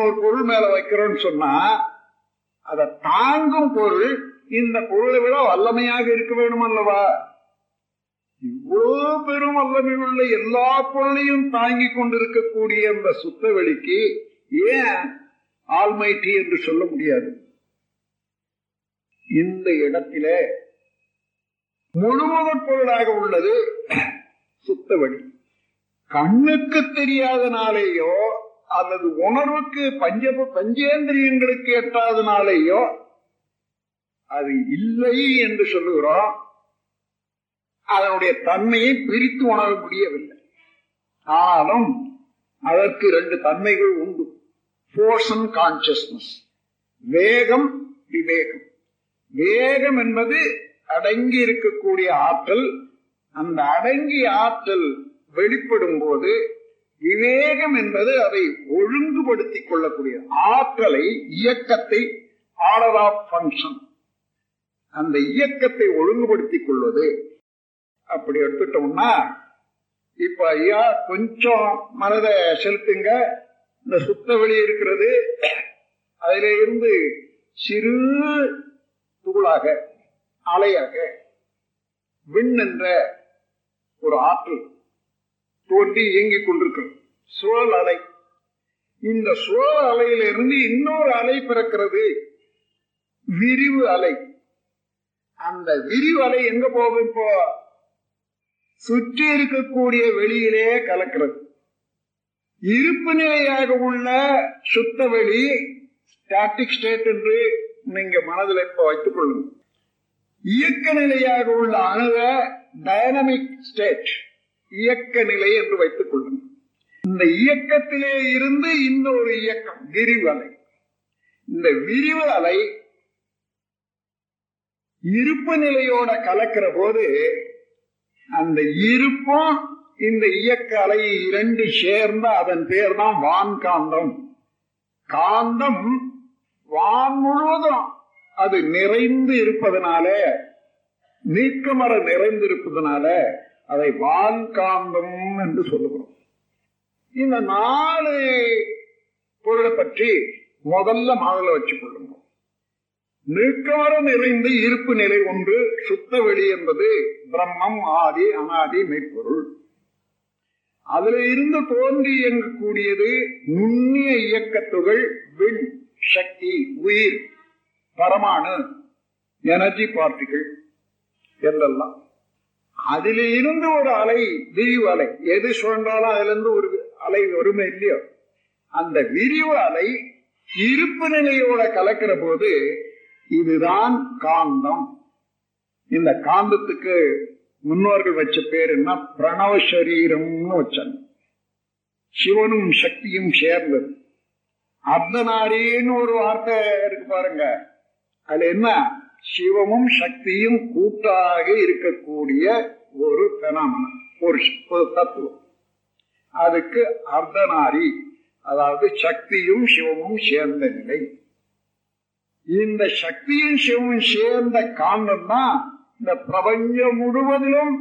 இன்னொரு பொருள் மேல வைக்கிறோம்னு சொன்னா அதை தாங்கும் பொருள் இந்த பொருளை விட வல்லமையாக இருக்க வேண்டும் அல்லவா? இவ்வளவு பெரும் வல்லமை உள்ள எல்லா பொருளையும் தாங்கி கொண்டிருக்கக்கூடிய அந்த சுத்த வெளிக்கு ஏன் ஆல்மைட்டி என்று சொல்ல முடியாது? இந்த இடத்திலே முழுவதும் பொருளாக உள்ளது சுத்த வழி கண்ணுக்கு தெரியாதனாலேயோ அல்லது உணர்வுக்கு பஞ்ச பஞ்சேந்திரியங்களுக்கு எட்டாதனாலேயோ அது இல்லை என்று சொல்லுகிறோம். அதனுடைய தன்மையை பிரித்து உணர முடியவில்லை. ஆனாலும் அதற்கு ரெண்டு தன்மைகள் உண்டு. ஃபோர்ஸ் அண்ட் கான்சியஸ்னஸ் வேகம் விவேகம். வேகம் என்பது அடங்கி இருக்கக்கூடிய ஆற்றல். அந்த அடங்கிய ஆற்றல் வெளிப்படும் போது விவேகம் என்பது அதை ஒழுங்குபடுத்திக் கொள்ளக்கூடிய ஆற்றலை இயக்கத்தை ஆர்டர் ஆஃப் ஃபங்க்ஷன் அந்த இயக்கத்தை ஒழுங்குபடுத்திக் கொள்வது. அப்படி எடுத்துட்டோம்னா இப்ப ஐயா கொஞ்சம் மனதை செலுத்துங்க. இந்த சுத்த வெளி இருக்கிறது. அதில இருந்து சிறு துகளாக அலையாக விண் என்ற ஒரு ஆற்றல் தோன்றி இயங்கிக் கொண்டிருக்கிறது. சுழல் அலை. இந்த சுழல் அலையிலிருந்து இன்னொரு அலை பிறக்கிறது. விரிவு அலை. அந்த விரிவு அலை எங்க போகும் இப்போ? சுற்றி இருக்கக்கூடிய வெளியிலே கலக்கிறது. இருப்பு நிலையாக உள்ள சுத்த வெளி ஸ்டாட்டிக் ஸ்டேட் என்று நீங்க மனதில் இப்ப வைத்துக் கொள்ளுங்க இயக்க நிலையாக உள்ள அணுக டைனமிக் ஸ்டேட் இயக்க நிலை என்று வைத்துக் கொள்ளுங்க இந்த இயக்கத்திலே இருந்து இன்னொரு இயக்கம் விரிவு அலை. இந்த விரிவு அலை இருப்பு நிலையோட கலக்கிற போது அந்த இருப்பும் இந்த இயக்க அலை இரண்டு சேர்ந்த அதன் பேர் தான் வான்காந்தம். காந்தம் வான் முழுவதும் அது நிறைந்து இருப்பதனால நீக்கமர நிறைந்து இருப்பதனால அதை வான்காந்தம் என்று சொல்லுகிறோம். இந்த நாலு பொருளை பற்றி முதல்ல மாதல வச்சுக் கொள்ளுங்க. நீக்கமர நிறைந்த இருப்பு நிலை ஒன்று சுத்த வெளி என்பது பிரம்மம் ஆதி அனாதி மெய்ப்பொருள். அதுல இருந்து தோன்றி இயங்கக்கூடியது நுண்ணிய இயக்கத்துகள் விண் சக்தி உயிர் பரமாணு எனர்ஜி பார்ட்டிகள் என்றெல்லாம் அதுல இருந்து ஒரு அலை விரிவு அலை. எது சுழன்றாலும் அதுல இருந்து ஒரு அலை வருமே இல்லையோ? அந்த விரிவு அலை இருப்பு நிலையோட கலக்கிற போது இதுதான் காந்தம். இந்த காந்தத்துக்கு முன்னோர்கள் வச்ச பேர் என்ன? பிரணவ சரீரம்னு வச்சாங்க. சிவனும் சக்தியும் சேர்ந்தது. அர்த்தநாரின்னு ஒரு வார்த்தை இருக்கு பாருங்க. அது என்ன? சிவமும் சக்தியும் கூட்டாக இருக்கக்கூடிய ஒரு பெனாமனம் ஒரு தத்துவம். அதுக்கு அர்த்தநாரி அதாவது சக்தியும் சிவமும் சேர்ந்த நிலை. இந்த சக்தியும் சிவமும் சேர்ந்த காரணம் தான் இந்த பிரபஞ்சம் முழுவதிலும்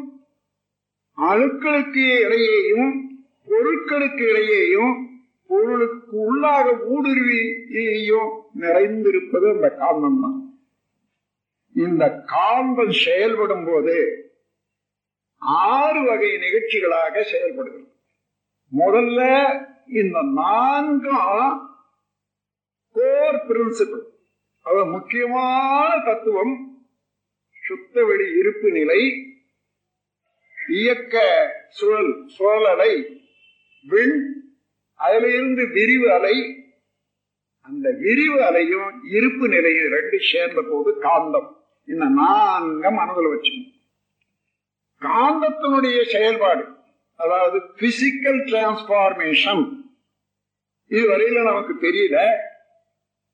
அணுக்களுக்கு இடையேயும் பொருட்களுக்கு இடையேயும் பொருளுக்கு உள்ளாக ஊடுருவியையும் நிறைந்திருப்பது அந்த காரணம் தான் இந்த காந்தம் செயல்படும் போது ஆறு வகை நிகழ்ச்சிகளாக செயல்படுகிறது. முதல்ல இந்த நான்கும் கோர் பிரின்சிபிள் அது முக்கியமான தத்துவம் சுத்த வெளி இருப்பு நிலை இயக்க சுழல் சுழலலை விண் அதுல இருந்து விரிவு அலை அந்த விரிவு அலையும் இருப்பு நிலையும் ரெண்டு சேர்ந்த போது காந்தம். இந்த நான்க மனதில் வச்சுக்கணும். காந்தத்தினுடைய செயல்பாடு அதாவது பிசிக்கல் டிரான்ஸ்பார்மேஷன் இதுவரையில நமக்கு தெரியல.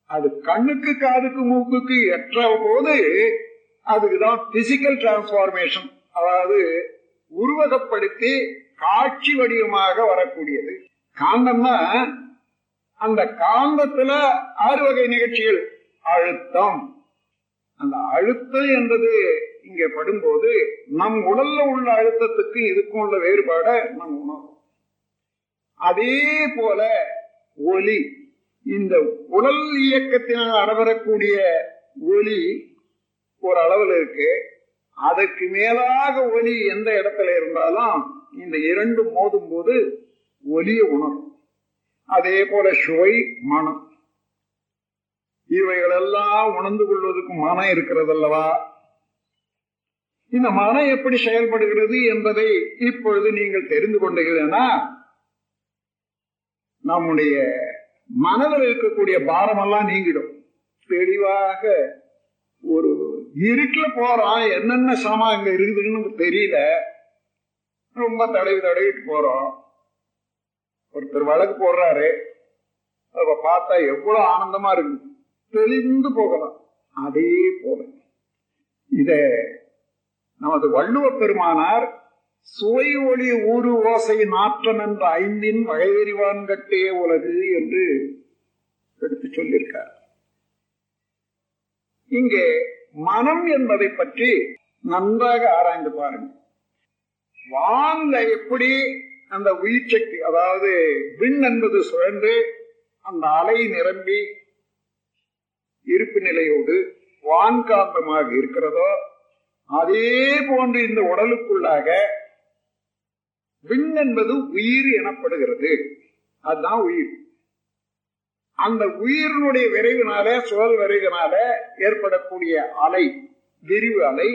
அது கண்ணுக்கு காதுக்கு மூக்குக்கு எற்ற போது அதுக்குதான் பிசிக்கல் டிரான்ஸ்பார்மேஷன் அதாவது உருவகப்படுத்தி காட்சி வடிவமாக வரக்கூடியது. காந்தம்னா அந்த காந்தத்துல ஆறு வகை நிகழ்ச்சிகள். அழுத்தம் அந்த அழுத்தம் என்பது இங்க படும்போது நம் உடல்ல உள்ள அழுத்தத்துக்கு இதுக்கும் உள்ள வேறுபாட நம் உணர்வோம் அதே போல ஒலி இந்த உடல் இயக்கத்தினால் அறவரக்கூடிய ஒலி ஒரு அளவில் இருக்கு. அதற்கு மேலாக ஒலி எந்த இடத்துல இருந்தாலும் இந்த இரண்டு மோதும் போது ஒலிய உணரும் அதே போல சுவை மனம். இவைகளெல்லாம் உணர்ந்து கொள்வதற்கு மனம் இருக்கிறது அல்லவா இந்த மனம் எப்படி செயல்படுகிறது என்பதை இப்பொழுது நீங்கள் தெரிந்து கொண்டீர்களா நம்முடைய மனதில் இருக்கக்கூடிய பாரமெல்லாம் நீங்கிடும். தெளிவாக ஒரு இருட்டில் போறோம் என்னென்ன சமம் இங்க இருக்குதுன்னு தெரியல. ரொம்ப தடவி தடவிட்டு போறோம். ஒருத்தர் வழக்கு போடுறாரு. அப்ப பார்த்தா எவ்வளவு ஆனந்தமா இருக்கு தெளிந்து போகலாம். அதே போல. இத நமது வள்ளுவ பெருமானார் சுவை ஒளி ஊறு ஓசை நாற்றம் என்ற ஐந்தின் வகையறிவான் கட்டே உலகு என்று எடுத்து சொல்லியிருக்கார். இங்கே மனம் என்பதை பற்றி நன்றாக ஆராய்ந்து பாருங்க வான்ல எப்படி அந்த உயிர் சக்தி அதாவது விண் என்பது சுழன்று அந்த அலை நிரம்பி இருப்பு நிலையோடு வான்காந்தமாக இருக்கிறதோ அதே போன்று இந்த உடலுக்குள்ளாக விண் என்பது உயிர் எனப்படுகிறது. அதுதான் உயிர். அந்த உயிரினுடைய விரைவினால சுழல் விரைவினால ஏற்படக்கூடிய அலை விரிவு அலை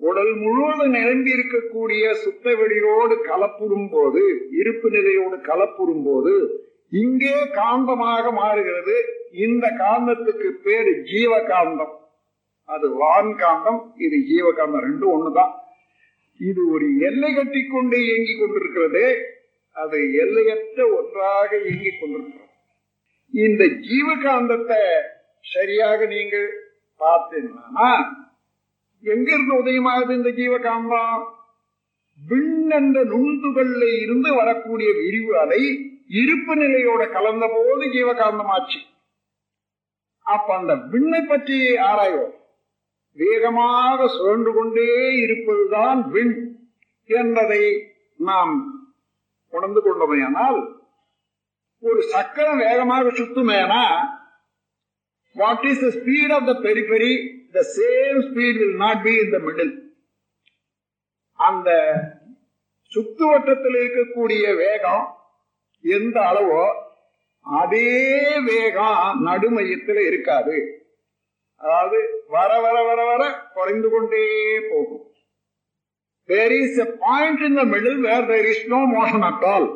உடல் முழுவதும் நிரம்பி இருக்கக்கூடிய சுத்த வெளியோடு கலப்புறும் போது இருப்பு நிலையோடு கலப்புறும் போது இங்கே காந்தமாக மாறுகிறது. இந்த காந்தத்துக்கு பேரு ஜீவகாந்தம். அது வான் காந்தம் இது ஜீவ காந்தம் ரெண்டும் ஒண்ணுதான். இது ஒரு எல்லை கட்டி கொண்டு இயங்கிக் கொண்டிருக்கிறது அது எல்லையற்ற ஒன்றாக இயங்கிக் கொண்டிருக்கிறது. இந்த ஜீவ காந்தத்தை சரியாக நீங்கள் பார்த்தீங்கன்னா எங்கிருந்து உதயமாகுது இந்த ஜீவகாந்தம்? காந்தம் விண்ணென்ற நுண்துகள்ல இருந்து வரக்கூடிய விரிவு அலை இருப்பு நிலையோட கலந்த போது ஜீவகாந்தமாச்சு. அப்ப அந்த விண்ணை பற்றி ஆராயோம் வேகமாக சுழன்று கொண்டே இருப்பதுதான் விண் என்பதை நாம் உணர்ந்து கொண்டோமையானால் ஒரு சக்கரம் வேகமாக சுத்துமேனா what is the speed of the periphery the same speed will not be in the middle அந்த சுத்து வட்டத்தில் இருக்கக்கூடிய வேகம் எந்த அளவோ அதே வேகம் நடுமையத்தில் இருக்காது. அதாவது வர வர வர வர குறைந்து கொண்டே போகும். There is a point in the middle where there is no motion at all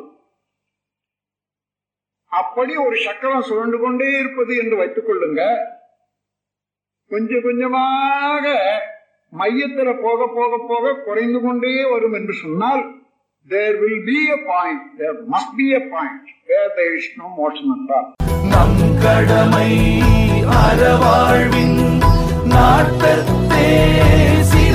அப்படி ஒரு சக்கரம் சுழண்டு கொண்டே இருப்பது என்று வைத்துக் கொள்ளுங்க. கொஞ்சம் கொஞ்சமாக மையத்தில் போக போக போக குறைந்து கொண்டே வரும் என்று சொன்னால் there will be a point there must be a point where there is no motion at all நம் கடமை அறவாழ்வின் நாட்டத்தே சிறக்க